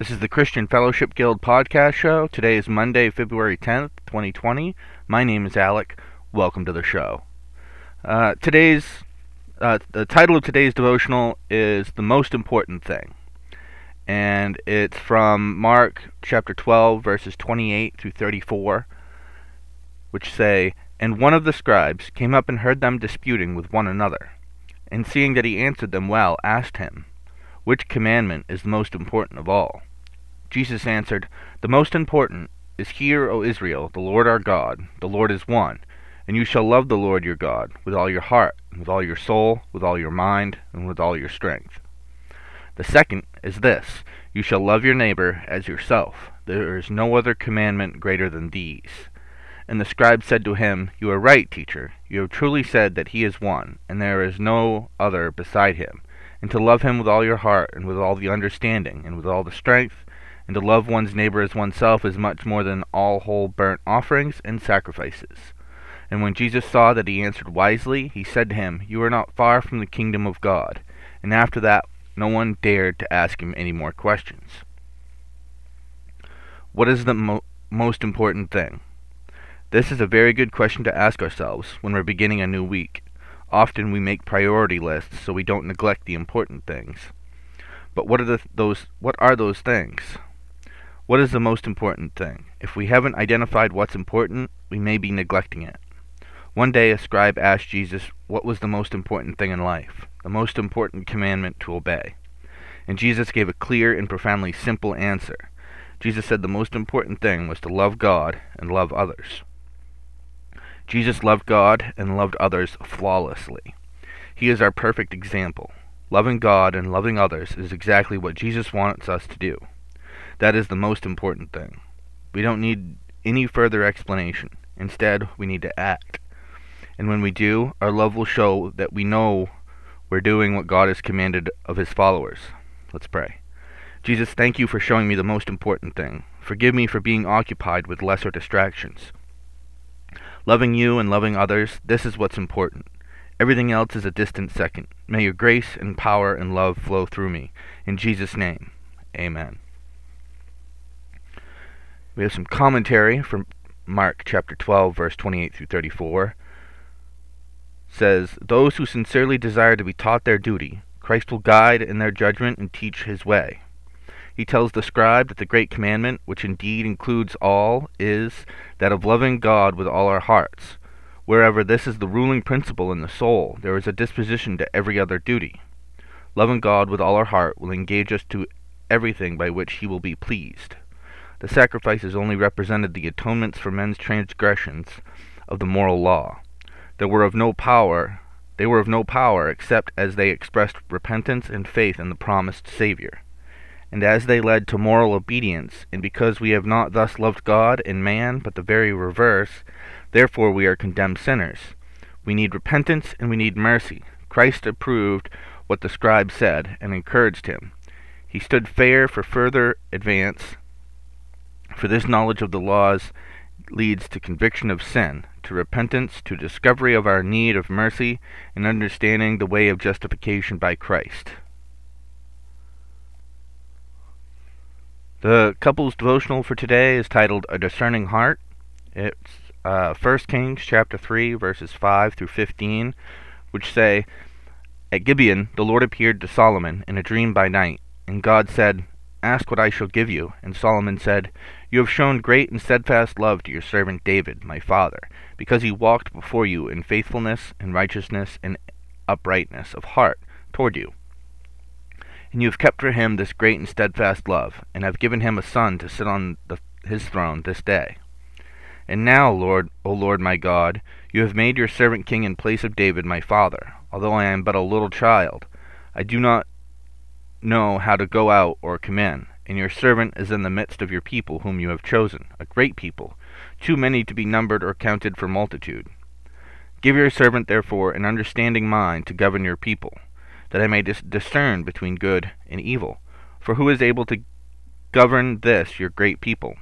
This is the Christian Fellowship Guild podcast show. Today is Monday, February 10th, 2020. My name is Alec. Welcome to the show. Uh, today's uh, the title of today's devotional is the most important thing, and it's from Mark chapter 12, verses 28 through 34, which say, "And one of the scribes came up and heard them disputing with one another, and seeing that he answered them well, asked him." Which commandment is the most important of all? Jesus answered, The most important is Hear, O Israel, the Lord our God, the Lord is one, and you shall love the Lord your God with all your heart, with all your soul, with all your mind, and with all your strength. The second is this You shall love your neighbor as yourself. There is no other commandment greater than these. And the scribe said to him, You are right, teacher. You have truly said that he is one, and there is no other beside him, and to love him with all your heart, and with all the understanding, and with all the strength, and to love one's neighbor as oneself is much more than all whole burnt offerings and sacrifices. And when Jesus saw that he answered wisely, he said to him, You are not far from the kingdom of God. And after that, no one dared to ask him any more questions. What is the mo- most important thing? This is a very good question to ask ourselves when we're beginning a new week. Often we make priority lists so we don't neglect the important things. But what are the, those what are those things? What is the most important thing? If we haven't identified what's important, we may be neglecting it. One day a scribe asked Jesus what was the most important thing in life, the most important commandment to obey. And Jesus gave a clear and profoundly simple answer. Jesus said the most important thing was to love God and love others. Jesus loved God and loved others flawlessly. He is our perfect example. Loving God and loving others is exactly what Jesus wants us to do. That is the most important thing. We don't need any further explanation. Instead, we need to act. And when we do, our love will show that we know we're doing what God has commanded of his followers. Let's pray. Jesus, thank you for showing me the most important thing. Forgive me for being occupied with lesser distractions. Loving you and loving others, this is what's important. Everything else is a distant second. May your grace and power and love flow through me. In Jesus' name, amen. We have some commentary from Mark chapter 12, verse 28 through 34. Says, Those who sincerely desire to be taught their duty, Christ will guide in their judgment and teach his way. He tells the scribe that the great commandment, which indeed includes all, is that of loving God with all our hearts. Wherever this is the ruling principle in the soul, there is a disposition to every other duty. Loving God with all our heart will engage us to everything by which he will be pleased. The sacrifices only represented the atonements for men's transgressions of the moral law. They were of no power they were of no power except as they expressed repentance and faith in the promised Saviour. And as they led to moral obedience, and because we have not thus loved God and man, but the very reverse, therefore we are condemned sinners. We need repentance and we need mercy. Christ approved what the scribe said and encouraged him. He stood fair for further advance for this knowledge of the laws leads to conviction of sin, to repentance, to discovery of our need of mercy, and understanding the way of justification by Christ. The couple's devotional for today is titled A Discerning Heart. It's uh, 1 Kings chapter 3, verses 5 through 15, which say, At Gibeon the Lord appeared to Solomon in a dream by night, and God said, Ask what I shall give you. And Solomon said, You have shown great and steadfast love to your servant David, my father, because he walked before you in faithfulness and righteousness and uprightness of heart toward you. And you have kept for him this great and steadfast love, and have given him a son to sit on the, his throne this day. And now, Lord, O Lord my God, you have made your servant king in place of David my father, although I am but a little child. I do not know how to go out or come in, and your servant is in the midst of your people whom you have chosen, a great people, too many to be numbered or counted for multitude. Give your servant, therefore, an understanding mind to govern your people, that I may dis- discern between good and evil. For who is able to govern this your great people?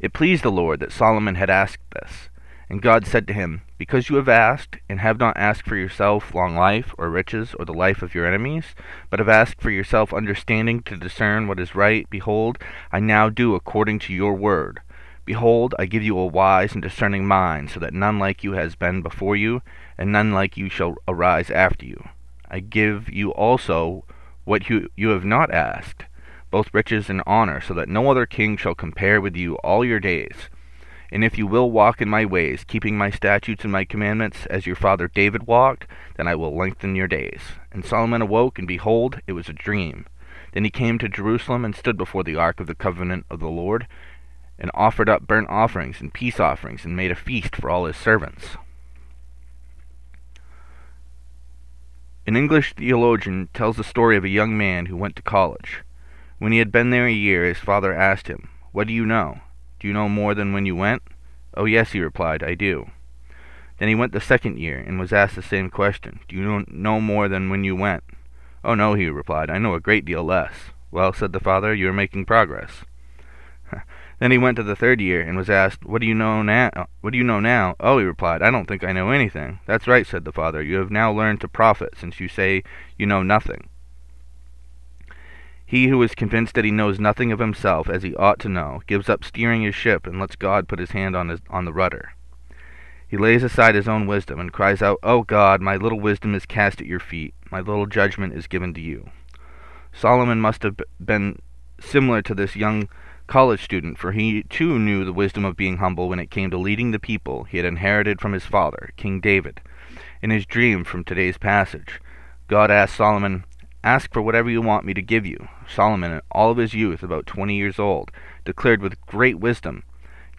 It pleased the Lord that Solomon had asked this, And God said to him, Because you have asked, and have not asked for yourself long life, or riches, or the life of your enemies, but have asked for yourself understanding to discern what is right, behold, I now do according to your word. Behold, I give you a wise and discerning mind, so that none like you has been before you, and none like you shall arise after you. I give you also what you, you have not asked, both riches and honor, so that no other king shall compare with you all your days. And if you will walk in my ways, keeping my statutes and my commandments, as your father David walked, then I will lengthen your days. And Solomon awoke, and behold, it was a dream. Then he came to Jerusalem and stood before the ark of the covenant of the Lord, and offered up burnt offerings and peace offerings, and made a feast for all his servants. An English theologian tells the story of a young man who went to college. When he had been there a year, his father asked him, What do you know? Do you know more than when you went? Oh, yes, he replied, I do. Then he went the second year, and was asked the same question. Do you know more than when you went? Oh, no, he replied, I know a great deal less. Well, said the father, you are making progress. then he went to the third year, and was asked, What do you know now? What do you know now? Oh, he replied, I don't think I know anything. That's right, said the father. You have now learned to profit, since you say you know nothing. He who is convinced that he knows nothing of himself as he ought to know, gives up steering his ship and lets God put his hand on, his, on the rudder. He lays aside his own wisdom and cries out, O God, my little wisdom is cast at your feet, my little judgment is given to you. Solomon must have been similar to this young college student, for he too knew the wisdom of being humble when it came to leading the people he had inherited from his father, King David. In his dream from today's passage, God asked Solomon, Ask for whatever you want me to give you. Solomon, in all of his youth, about twenty years old, declared with great wisdom,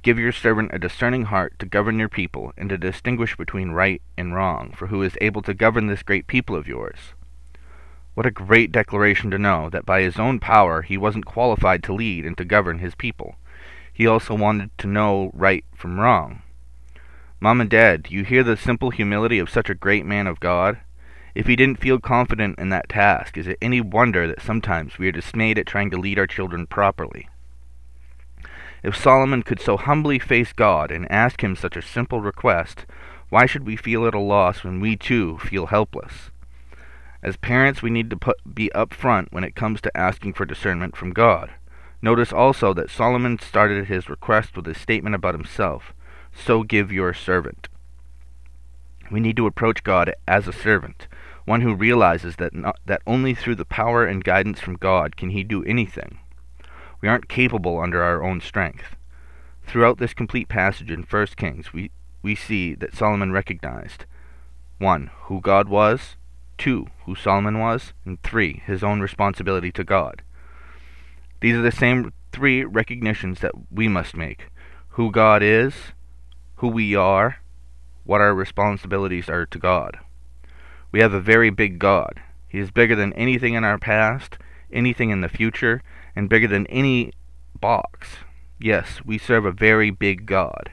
Give your servant a discerning heart to govern your people, and to distinguish between right and wrong, for who is able to govern this great people of yours? What a great declaration to know that by his own power he wasn't qualified to lead and to govern his people. He also wanted to know right from wrong. Mom and Dad, do you hear the simple humility of such a great man of God? If he didn't feel confident in that task, is it any wonder that sometimes we are dismayed at trying to lead our children properly? If Solomon could so humbly face God and ask him such a simple request, why should we feel at a loss when we too feel helpless? As parents, we need to put, be upfront when it comes to asking for discernment from God. Notice also that Solomon started his request with a statement about himself So give your servant. We need to approach God as a servant, one who realizes that, not, that only through the power and guidance from God can he do anything. We aren't capable under our own strength. Throughout this complete passage in 1 Kings, we, we see that Solomon recognized 1. Who God was, 2. Who Solomon was, and 3. His own responsibility to God. These are the same three recognitions that we must make who God is, who we are, what our responsibilities are to God. We have a very big God. He is bigger than anything in our past, anything in the future, and bigger than any box. Yes, we serve a very big God.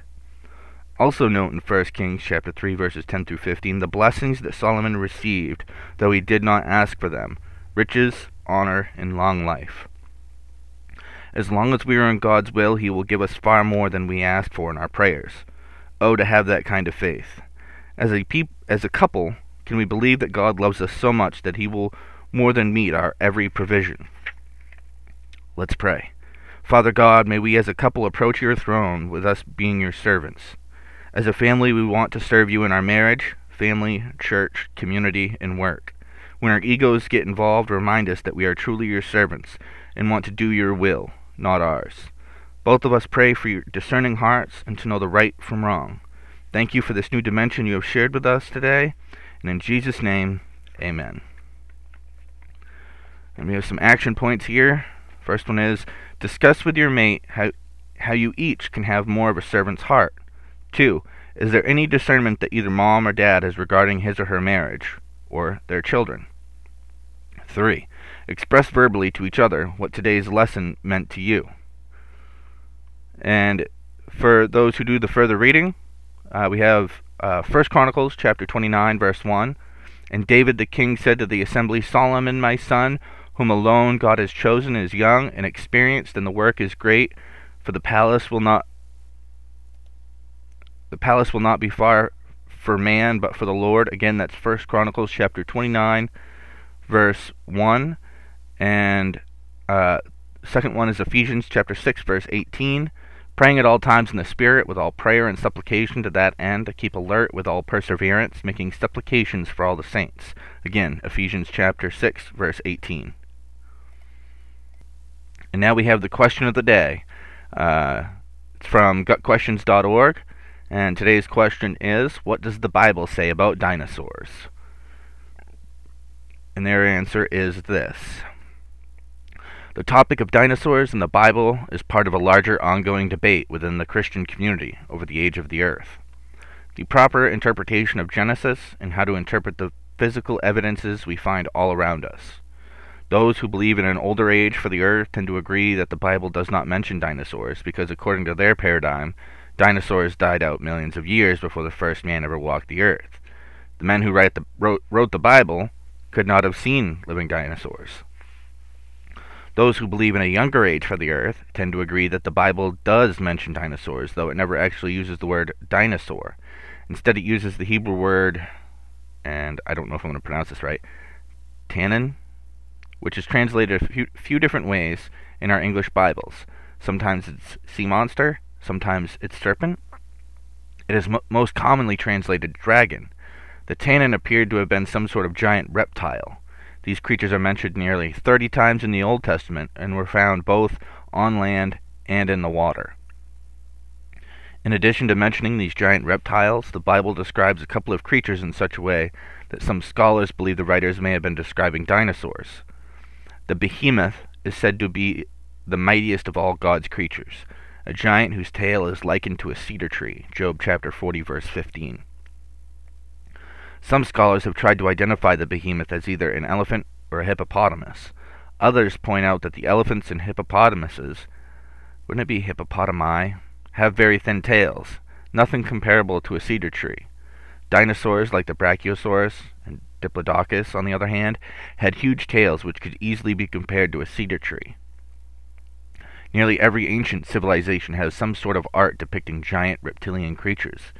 Also note in 1 Kings chapter 3 verses 10 through 15 the blessings that Solomon received, though he did not ask for them, riches, honor, and long life. As long as we are in God's will, he will give us far more than we ask for in our prayers. Oh, to have that kind of faith. As a peop- as a couple, can we believe that God loves us so much that he will more than meet our every provision? Let's pray. Father God, may we as a couple approach your throne with us being your servants. As a family, we want to serve you in our marriage, family, church, community, and work. When our egos get involved, remind us that we are truly your servants and want to do your will, not ours. Both of us pray for your discerning hearts and to know the right from wrong. Thank you for this new dimension you have shared with us today. And in Jesus' name, amen. And we have some action points here. First one is discuss with your mate how, how you each can have more of a servant's heart. Two, is there any discernment that either mom or dad has regarding his or her marriage or their children? Three, express verbally to each other what today's lesson meant to you. And for those who do the further reading, uh, we have uh, First Chronicles chapter 29, verse 1. And David the king said to the assembly, Solomon my son, whom alone God has chosen, is young and experienced, and the work is great, for the palace will not the palace will not be far for man, but for the Lord. Again, that's First Chronicles chapter 29, verse 1. And uh, second one is Ephesians chapter 6, verse 18. Praying at all times in the Spirit, with all prayer and supplication to that end, to keep alert with all perseverance, making supplications for all the saints. Again, Ephesians chapter 6, verse 18. And now we have the question of the day. Uh, it's from gotquestions.org. And today's question is What does the Bible say about dinosaurs? And their answer is this The topic of dinosaurs in the Bible is part of a larger ongoing debate within the Christian community over the age of the earth. The proper interpretation of Genesis and how to interpret the physical evidences we find all around us. Those who believe in an older age for the earth tend to agree that the Bible does not mention dinosaurs because, according to their paradigm, Dinosaurs died out millions of years before the first man ever walked the earth. The men who the, wrote, wrote the Bible could not have seen living dinosaurs. Those who believe in a younger age for the earth tend to agree that the Bible does mention dinosaurs, though it never actually uses the word dinosaur. Instead, it uses the Hebrew word, and I don't know if I'm going to pronounce this right, tannin, which is translated a few, few different ways in our English Bibles. Sometimes it's sea monster, sometimes it's serpent. It is mo- most commonly translated dragon. The tannin appeared to have been some sort of giant reptile. These creatures are mentioned nearly 30 times in the Old Testament and were found both on land and in the water. In addition to mentioning these giant reptiles, the Bible describes a couple of creatures in such a way that some scholars believe the writers may have been describing dinosaurs. The behemoth is said to be the mightiest of all God's creatures a giant whose tail is likened to a cedar tree. Job chapter 40, verse 15. Some scholars have tried to identify the behemoth as either an elephant or a hippopotamus. Others point out that the elephants and hippopotamuses, wouldn't it be hippopotami, have very thin tails, nothing comparable to a cedar tree. Dinosaurs like the Brachiosaurus and Diplodocus, on the other hand, had huge tails which could easily be compared to a cedar tree. Nearly every ancient civilization has some sort of art depicting giant reptilian creatures.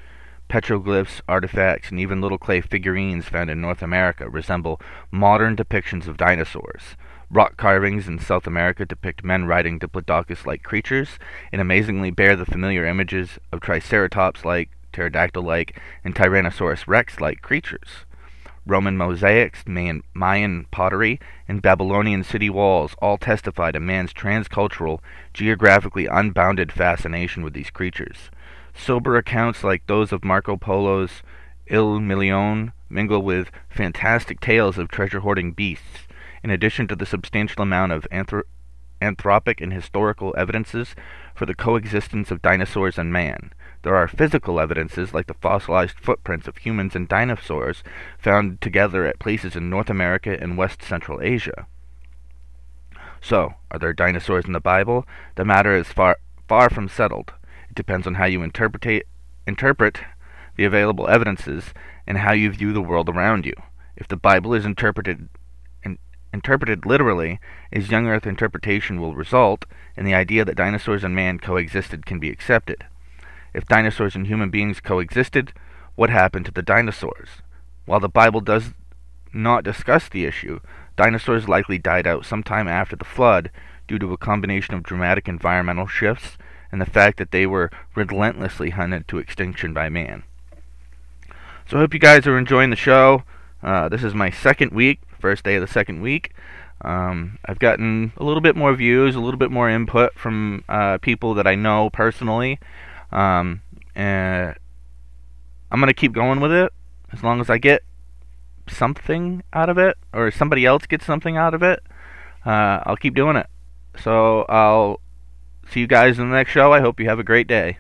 Petroglyphs, artifacts, and even little clay figurines found in North America resemble modern depictions of dinosaurs. Rock carvings in South America depict men riding diplodocus like creatures, and amazingly bear the familiar images of Triceratops like, pterodactyl like, and Tyrannosaurus rex like creatures. Roman mosaics, Mayan, pottery, and Babylonian city walls all testify to man's transcultural, geographically unbounded fascination with these creatures. Sober accounts like those of Marco Polo's Il Milione mingle with fantastic tales of treasure hoarding beasts, in addition to the substantial amount of anthro- anthropic and historical evidences for the coexistence of dinosaurs and man. There are physical evidences, like the fossilized footprints of humans and dinosaurs, found together at places in North America and West Central Asia. So, are there dinosaurs in the Bible? The matter is far, far from settled. Depends on how you interpret, interpret the available evidences and how you view the world around you. If the Bible is interpreted in, interpreted literally, as young Earth interpretation will result, and the idea that dinosaurs and man coexisted can be accepted. If dinosaurs and human beings coexisted, what happened to the dinosaurs? While the Bible does not discuss the issue, dinosaurs likely died out sometime after the flood due to a combination of dramatic environmental shifts and the fact that they were relentlessly hunted to extinction by man. So I hope you guys are enjoying the show. Uh, this is my second week, first day of the second week. Um, I've gotten a little bit more views, a little bit more input from uh, people that I know personally. Um, and I'm gonna keep going with it as long as I get something out of it, or somebody else gets something out of it. Uh, I'll keep doing it. So I'll see you guys in the next show. I hope you have a great day.